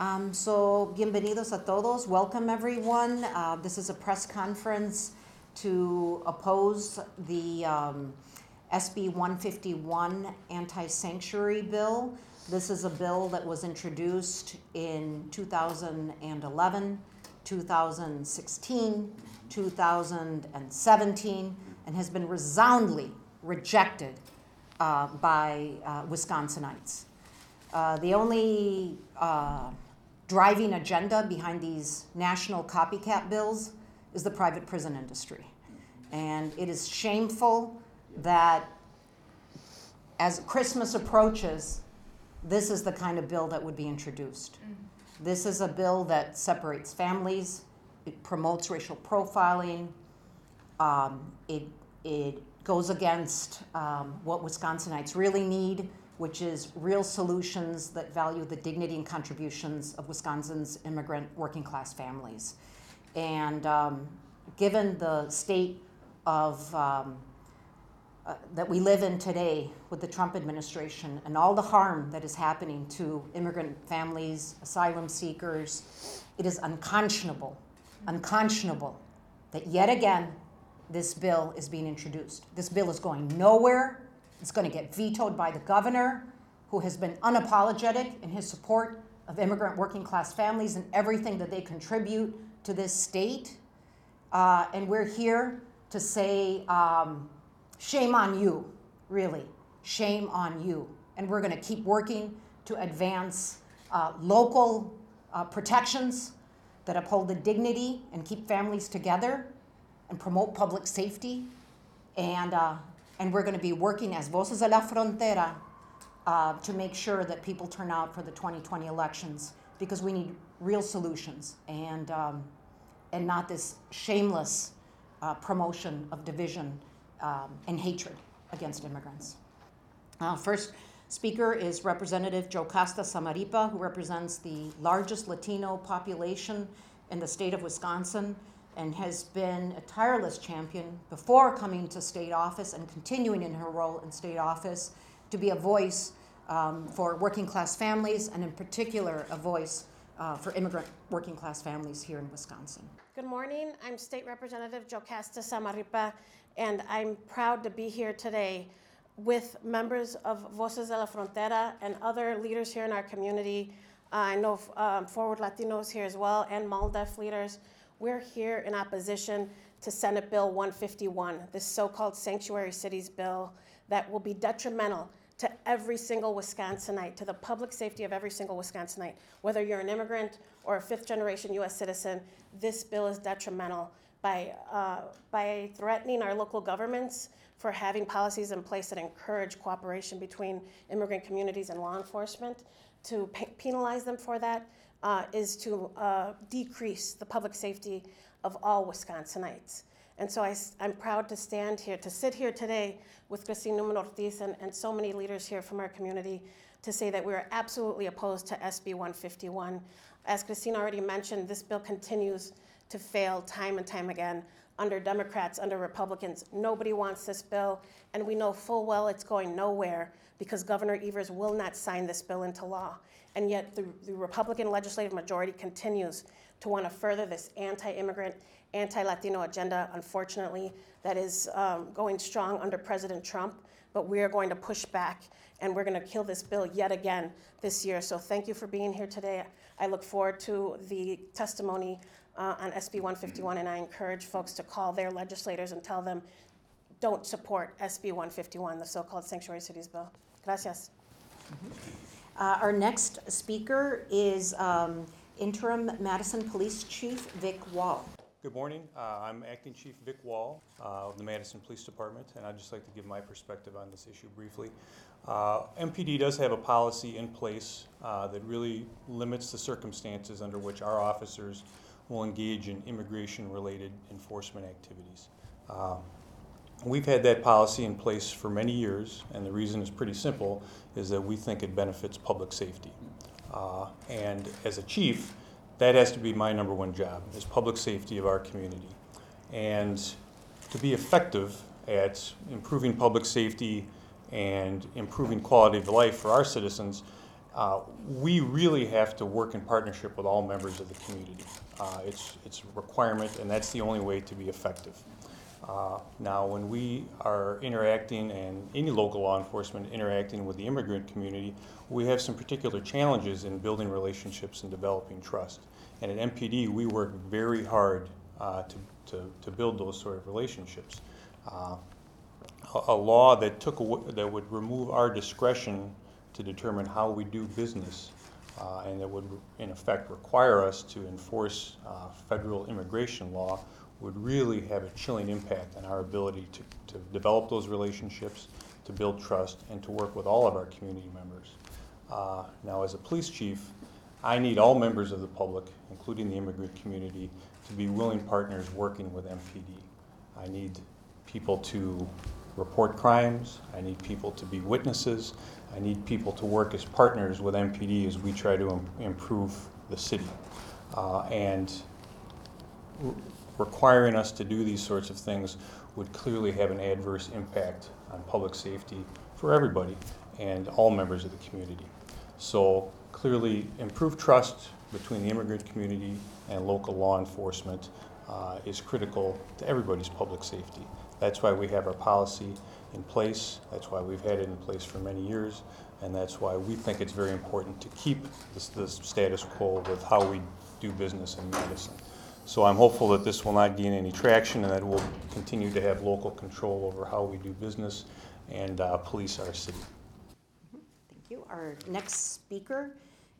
Um, so, bienvenidos a todos. Welcome, everyone. Uh, this is a press conference to oppose the um, SB 151 anti sanctuary bill. This is a bill that was introduced in 2011, 2016, 2017, and has been resoundingly rejected uh, by uh, Wisconsinites. Uh, the only uh, driving agenda behind these national copycat bills is the private prison industry. And it is shameful that as Christmas approaches, this is the kind of bill that would be introduced. This is a bill that separates families, it promotes racial profiling, um, it, it goes against um, what Wisconsinites really need, which is real solutions that value the dignity and contributions of Wisconsin's immigrant working class families. And um, given the state of um, uh, that we live in today with the Trump administration and all the harm that is happening to immigrant families, asylum seekers, it is unconscionable, unconscionable that yet again this bill is being introduced. This bill is going nowhere. It's going to get vetoed by the governor, who has been unapologetic in his support of immigrant working class families and everything that they contribute to this state. Uh, and we're here to say, um, shame on you, really. Shame on you. And we're going to keep working to advance uh, local uh, protections that uphold the dignity and keep families together and promote public safety. And, uh, and we're going to be working as Voces de la Frontera uh, to make sure that people turn out for the 2020 elections because we need real solutions and, um, and not this shameless uh, promotion of division um, and hatred against immigrants. Uh, first speaker is Representative Jocasta Zamarripa, who represents the largest Latino population in the state of Wisconsin and has been a tireless champion before coming to state office and continuing in her role in state office to be a voice um, for working class families and, in particular, a voice uh, for immigrant working class families here in Wisconsin. Good morning. I'm State Representative Jocasta Zamarripa, and I'm proud to be here today with members of Voces de la Frontera and other leaders here in our community. Uh, I know um, Forward Latinos here as well, and MALDEF leaders. We're here in opposition to Senate Bill 151, this so called Sanctuary Cities bill that will be detrimental to every single Wisconsinite, to the public safety of every single Wisconsinite. Whether you're an immigrant or a fifth generation US citizen, this bill is detrimental by, uh, by threatening our local governments for having policies in place that encourage cooperation between immigrant communities and law enforcement. To pe- penalize them for that uh, is to uh, decrease the public safety of all Wisconsinites. And so I, am proud to stand here, to sit here today with Christine Neumann Ortiz and, and so many leaders here from our community to say that we are absolutely opposed to SB 151. As Christine already mentioned, this bill continues to fail time and time again under Democrats, under Republicans. Nobody wants this bill, and we know full well it's going nowhere because Governor Evers will not sign this bill into law. And yet the, the Republican legislative majority continues to want to further this anti-immigrant, anti-Latino agenda. Unfortunately, that is um, going strong under President Trump, but we are going to push back and we're going to kill this bill yet again this year. So thank you for being here today. I look forward to the testimony uh, on SB 151, and I encourage folks to call their legislators and tell them don't support SB 151, the so-called Sanctuary Cities bill. Gracias. Uh, our next speaker is um, interim Madison Police Chief Vic Wahl. Good morning. Uh, I'm Acting Chief Vic Wahl uh, of the Madison Police Department, and I'd just like to give my perspective on this issue briefly. Uh, MPD does have a policy in place uh, that really limits the circumstances under which our officers will engage in immigration-related enforcement activities. Um, We've had that policy in place for many years, and the reason is pretty simple, is that we think it benefits public safety. Uh, And as a chief, that has to be my number one job, is public safety of our community. And to be effective at improving public safety and improving quality of life for our citizens, uh, we really have to work in partnership with all members of the community. Uh, It's, it's a requirement, and that's the only way to be effective. Uh, Now, when we are interacting, and any local law enforcement interacting with the immigrant community, we have some particular challenges in building relationships and developing trust. And at MPD, we work very hard uh, to, to, to build those sort of relationships. Uh, a, law that took, that would remove our discretion to determine how we do business, uh, and that would, in effect, require us to enforce uh, federal immigration law, would really have a chilling impact on our ability to, to develop those relationships, to build trust, and to work with all of our community members. Uh, Now, as a police chief, I need all members of the public, including the immigrant community, to be willing partners working with MPD. I need people to report crimes, I need people to be witnesses, I need people to work as partners with MPD as we try to im- improve the city. Uh, And requiring us to do these sorts of things would clearly have an adverse impact on public safety for everybody and all members of the community. So clearly, improved trust between the immigrant community and local law enforcement uh, is critical to everybody's public safety. That's why we have our policy in place, that's why we've had it in place for many years, and that's why we think it's very important to keep this status quo with how we do business in Madison. So I'm hopeful that this will not gain any traction and that we'll continue to have local control over how we do business and uh, police our city. Thank you. Our next speaker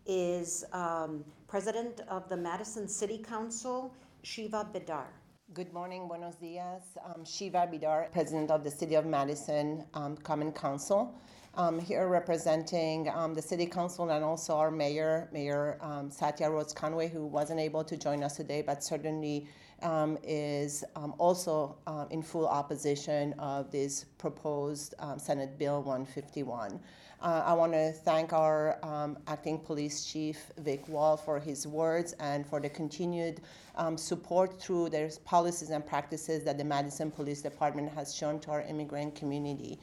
is um, President of the Madison City Council, Shiva Bidar. Good morning, buenos dias. I'm Shiva Bidar, President of the City of Madison um, Common Council. I'm here representing um, the City Council and also our Mayor, Mayor um, Satya Rhodes Conway, who wasn't able to join us today, but certainly um, is um, also um, in full opposition of this proposed um, Senate Bill 151. Uh, I want to thank our um, acting police chief, Vic Wahl, for his words and for the continued um, support through their policies and practices that the Madison Police Department has shown to our immigrant community.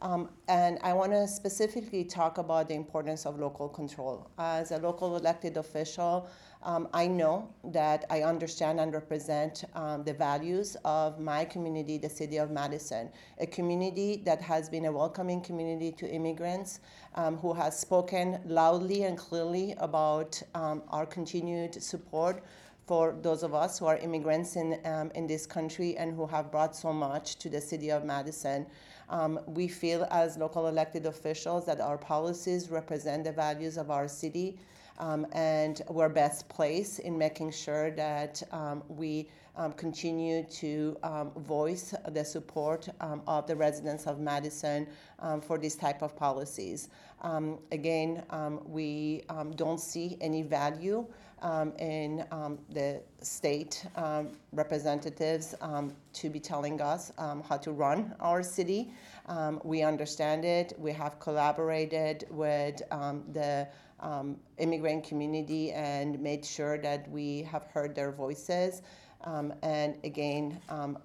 Um, and I want to specifically talk about the importance of local control. As a local elected official, um, I know that I understand and represent um, the values of my community, the city of Madison, a community that has been a welcoming community to immigrants, um, who has spoken loudly and clearly about um, our continued support for those of us who are immigrants in, um, in this country and who have brought so much to the city of Madison. Um, we feel as local elected officials that our policies represent the values of our city um, and we're best placed in making sure that um, we um, continue to um, voice the support um, of the residents of Madison um, for this type of policies. Um, again, we don't see any value in the state representatives to be telling us how to run our city. We understand it. We have collaborated with the um, immigrant community and made sure that we have heard their voices. Um, and again, um,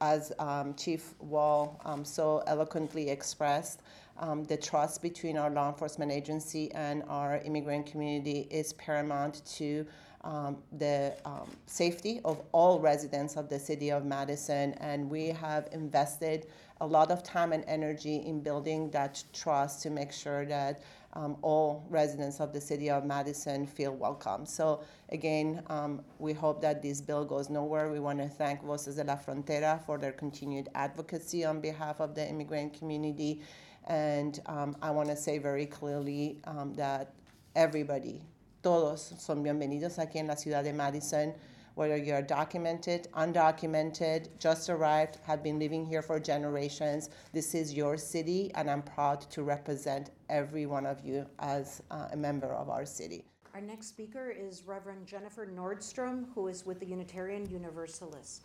as um, Chief Wahl um, so eloquently expressed, um, the trust between our law enforcement agency and our immigrant community is paramount to um, the safety of all residents of the city of Madison. And we have invested a lot of time and energy in building that trust to make sure that um, all residents of the city of Madison feel welcome. So again, um, we hope that this bill goes nowhere. We want to thank Voces de la Frontera for their continued advocacy on behalf of the immigrant community. And um, I want to say very clearly um, that everybody, todos son bienvenidos aquí en la ciudad de Madison, whether you're documented, undocumented, just arrived, have been living here for generations. This is your city, and I'm proud to represent every one of you as uh, a member of our city. Our next speaker is Reverend Jennifer Nordstrom, who is with the Unitarian Universalists.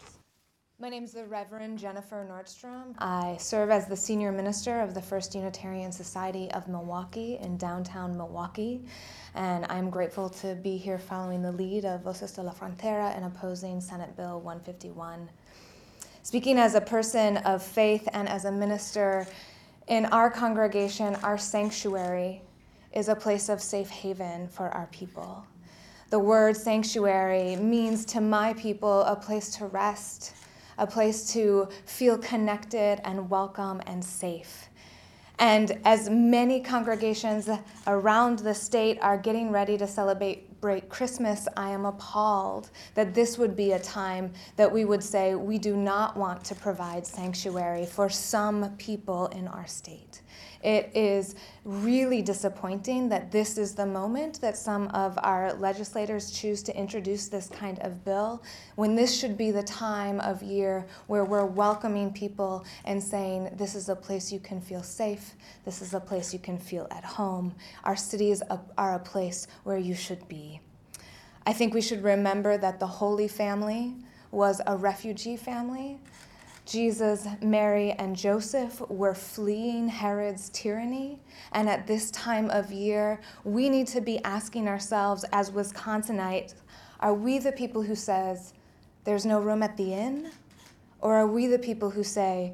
My name is the Reverend Jennifer Nordstrom. I serve as the senior minister of the First Unitarian Society of Milwaukee in downtown Milwaukee, and I'm grateful to be here following the lead of Voces de la Frontera in opposing Senate Bill 151. Speaking as a person of faith and as a minister in our congregation, our sanctuary is a place of safe haven for our people. The word sanctuary means to my people a place to rest, a place to feel connected and welcome and safe. And as many congregations around the state are getting ready to celebrate Christmas, I am appalled that this would be a time that we would say we do not want to provide sanctuary for some people in our state. It is really disappointing that this is the moment that some of our legislators choose to introduce this kind of bill when this should be the time of year where we're welcoming people and saying, This is a place you can feel safe, this is a place you can feel at home. Our cities are a place where you should be. I think we should remember that the Holy Family was a refugee family Jesus, Mary, and Joseph were fleeing Herod's tyranny. And at this time of year, we need to be asking ourselves as Wisconsinites, are we the people who says there's no room at the inn? Or are we the people who say,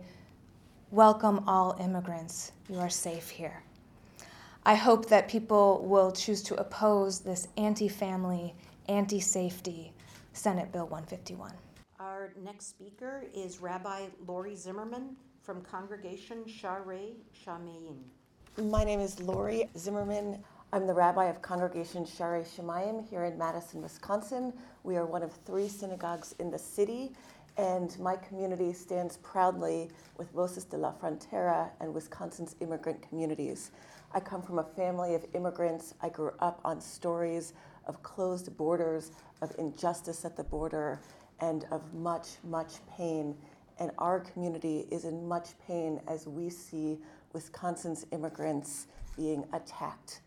welcome all immigrants, you are safe here? I hope that people will choose to oppose this anti-family, anti-safety Senate Bill 151. Our next speaker is Rabbi Lori Zimmerman from Congregation Shaarei Shamayim. My name is Lori Zimmerman. I'm the rabbi of Congregation Shaarei Shamayim here in Madison, Wisconsin. We are one of three synagogues in the city, and my community stands proudly with Voces de la Frontera and Wisconsin's immigrant communities. I come from a family of immigrants. I grew up on stories of closed borders, of injustice at the border, and of much, much pain. And our community is in much pain as we see Wisconsin's immigrants being attacked.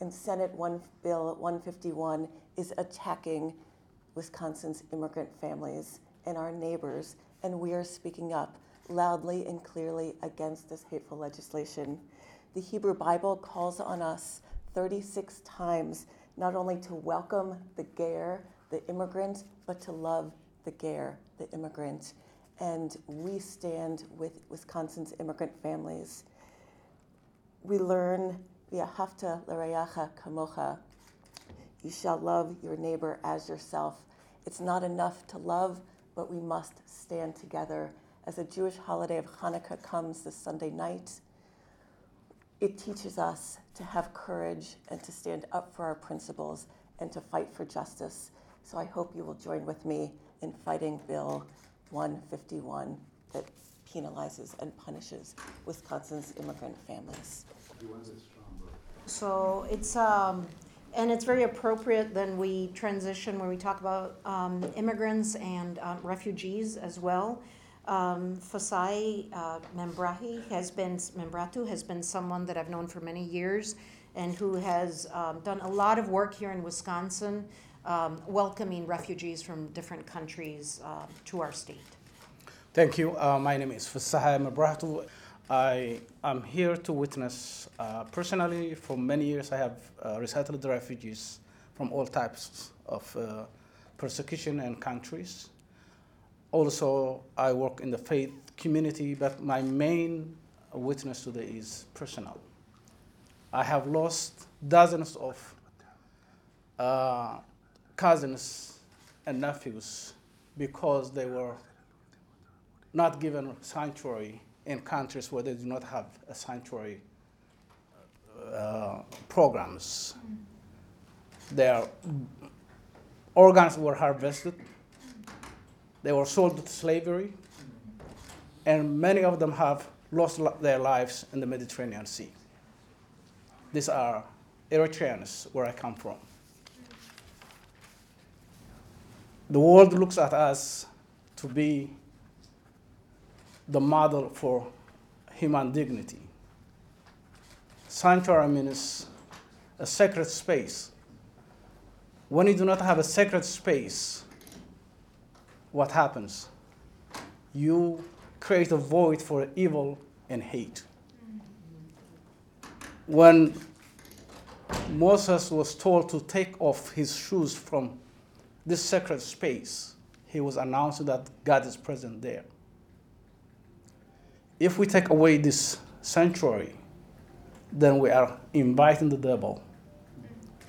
And Senate One Bill 151 is attacking Wisconsin's immigrant families and our neighbors, and we are speaking up loudly and clearly against this hateful legislation. The Hebrew Bible calls on us 36 times not only to welcome the ger, the immigrant, but to love the ger, the immigrant. And we stand with Wisconsin's immigrant families. We learn V'ahavta l'reacha kamocha. You shall love your neighbor as yourself. It's not enough to love, but we must stand together. As the Jewish holiday of Hanukkah comes this Sunday night, it teaches us to have courage and to stand up for our principles and to fight for justice. So I hope you will join with me in fighting Bill 151 that penalizes and punishes Wisconsin's immigrant families. So it's um, and it's very appropriate then we transition when we talk about um, immigrants and um, refugees as well. Um, Fasai uh, Membrahi has been Membratu has been someone that I've known for many years and who has um, done a lot of work here in Wisconsin um, welcoming refugees from different countries uh, to our state. Thank you. Uh, my name is Fasaha Mebrahtu. I am here to witness uh, personally. For many years, I have uh, resettled refugees from all types of uh, persecution and countries. Also, I work in the faith community, but my main witness today is personal. I have lost dozens of uh, cousins and nephews because they were not given sanctuary in countries where they do not have a sanctuary uh, programs. Their organs were harvested, they were sold to slavery, and many of them have lost their lives in the Mediterranean Sea. These are Eritreans, where I come from. The world looks at us to be the model for human dignity. Sanctuary means a sacred space. When you do not have a sacred space, what happens? You create a void for evil and hate. When Moses was told to take off his shoes from this sacred space, he was announcing that God is present there. If we take away this sanctuary, then we are inviting the devil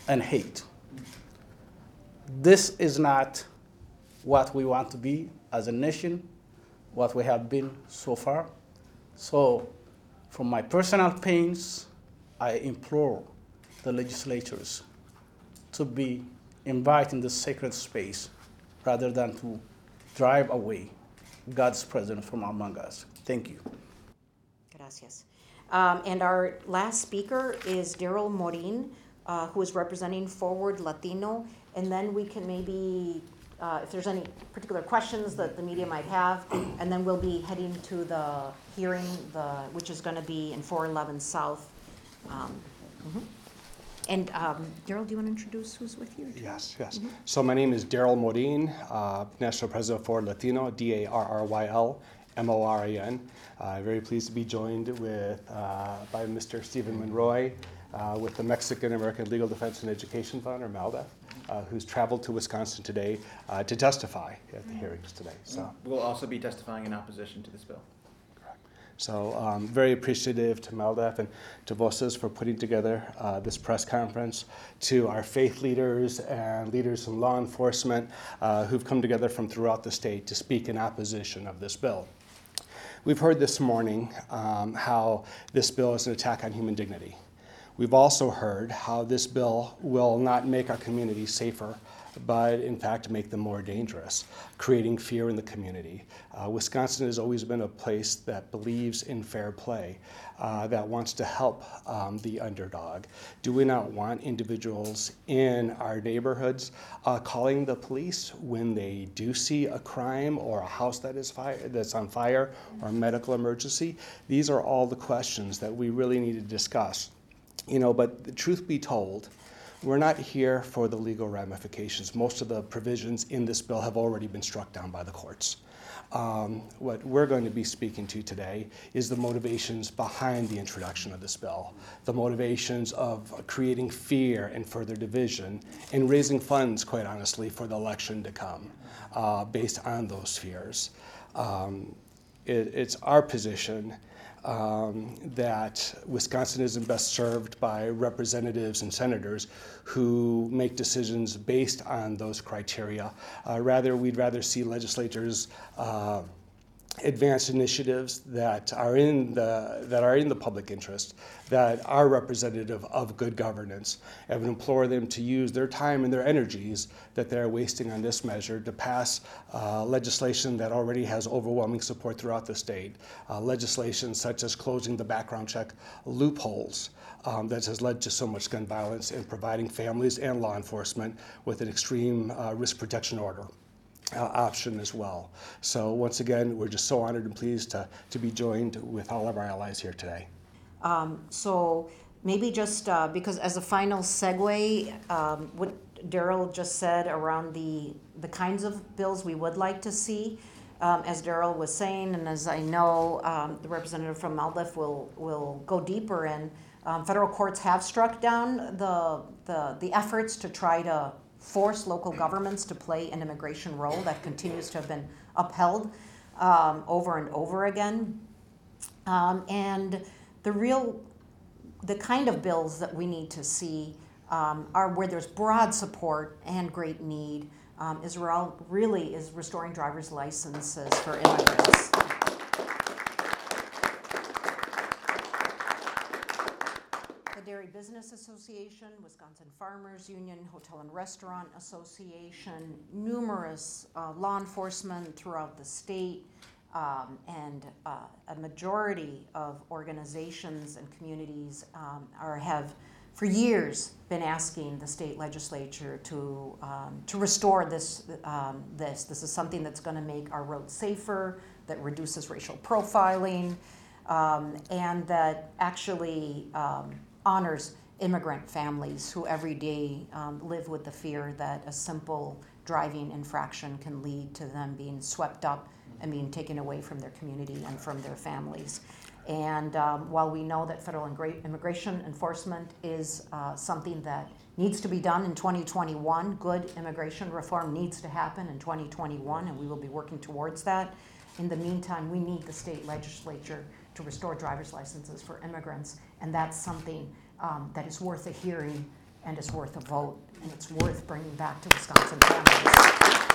and hate. This is not what we want to be as a nation, what we have been so far. So, from my personal pains, I implore the legislatures to be inviting the sacred space rather than to drive away God's presence from among us. Thank you. Gracias. Um, and our last speaker is Daryl Morin, uh, who is representing Forward Latino. And then we can maybe, uh, if there's any particular questions that the media might have, and then we'll be heading to the hearing, the, which is going to be in 411 South. Um, mhm. And um, Daryl, do you want to introduce who's with you? Yes, yes. So my name is Daryl Morin, uh, National President for Latino, D A R R Y L M O R I N. Uh, very pleased to be joined with uh, by Mr. Stephen Monroy uh, with the Mexican American Legal Defense and Education Fund, or MALDEF, uh, who's traveled to Wisconsin today uh, to testify at the hearings today. So. We'll also be testifying in opposition to this bill. So um, very appreciative to Maldef and to Voces for putting together uh, this press conference, to our faith leaders and leaders in law enforcement uh, who've come together from throughout the state to speak in opposition of this bill. We've heard this morning um, how this bill is an attack on human dignity. We've also heard how this bill will not make our community safer, but in fact make them more dangerous, creating fear in the community. Uh, Wisconsin has always been a place that believes in fair play, uh, that wants to help um, the underdog. Do we not want individuals in our neighborhoods uh, calling the police when they do see a crime or a house that is fire, that's on fire or a medical emergency? These are all the questions that we really need to discuss. You know, but the truth be told, we're not here for the legal ramifications. Most of the provisions in this bill have already been struck down by the courts. Um, what we're going to be speaking to today is the motivations behind the introduction of this bill, the motivations of creating fear and further division, and raising funds, quite honestly, for the election to come uh, based on those fears. Um, it, it's our position um, that Wisconsin isn't best served by representatives and senators who make decisions based on those criteria. Uh, rather, we'd rather see legislators. Uh, advance initiatives that are in the that are in the public interest, that are representative of good governance, and would implore them to use their time and their energies that they're wasting on this measure to pass uh, legislation that already has overwhelming support throughout the state. Uh, legislation such as closing the background check loopholes. Um, that has led to so much gun violence and providing families and law enforcement with an extreme uh, risk protection order uh, option as well. So once again, we're just so honored and pleased to, to be joined with all of our allies here today. Um, so maybe just uh, because as a final segue, um, what Daryl just said around the the kinds of bills we would like to see, um, as Daryl was saying, and as I know um, the representative from Maldef will will go deeper in. Um, federal courts have struck down the, the the efforts to try to force local governments to play an immigration role that continues to have been upheld um, over and over again. Um, and the real, the kind of bills that we need to see um, are where there's broad support and great need. Um, is really is restoring driver's licenses for immigrants. The Dairy Business Association, Wisconsin Farmers Union, Hotel and Restaurant Association, numerous uh, law enforcement throughout the state, um, and uh, a majority of organizations and communities um, are have for years been asking the state legislature to um, to restore this um, this. This is something that's going to make our roads safer that reduces racial profiling um, and that actually um, honors immigrant families who every day um, live with the fear that a simple driving infraction can lead to them being swept up and being taken away from their community and from their families. And um, while we know that federal immigration enforcement is uh, something that needs to be done in 2021, good immigration reform needs to happen in 2021, and we will be working towards that. In the meantime, we need the state legislature to restore driver's licenses for immigrants. And that's something um, that is worth a hearing and is worth a vote, and it's worth bringing back to Wisconsin families.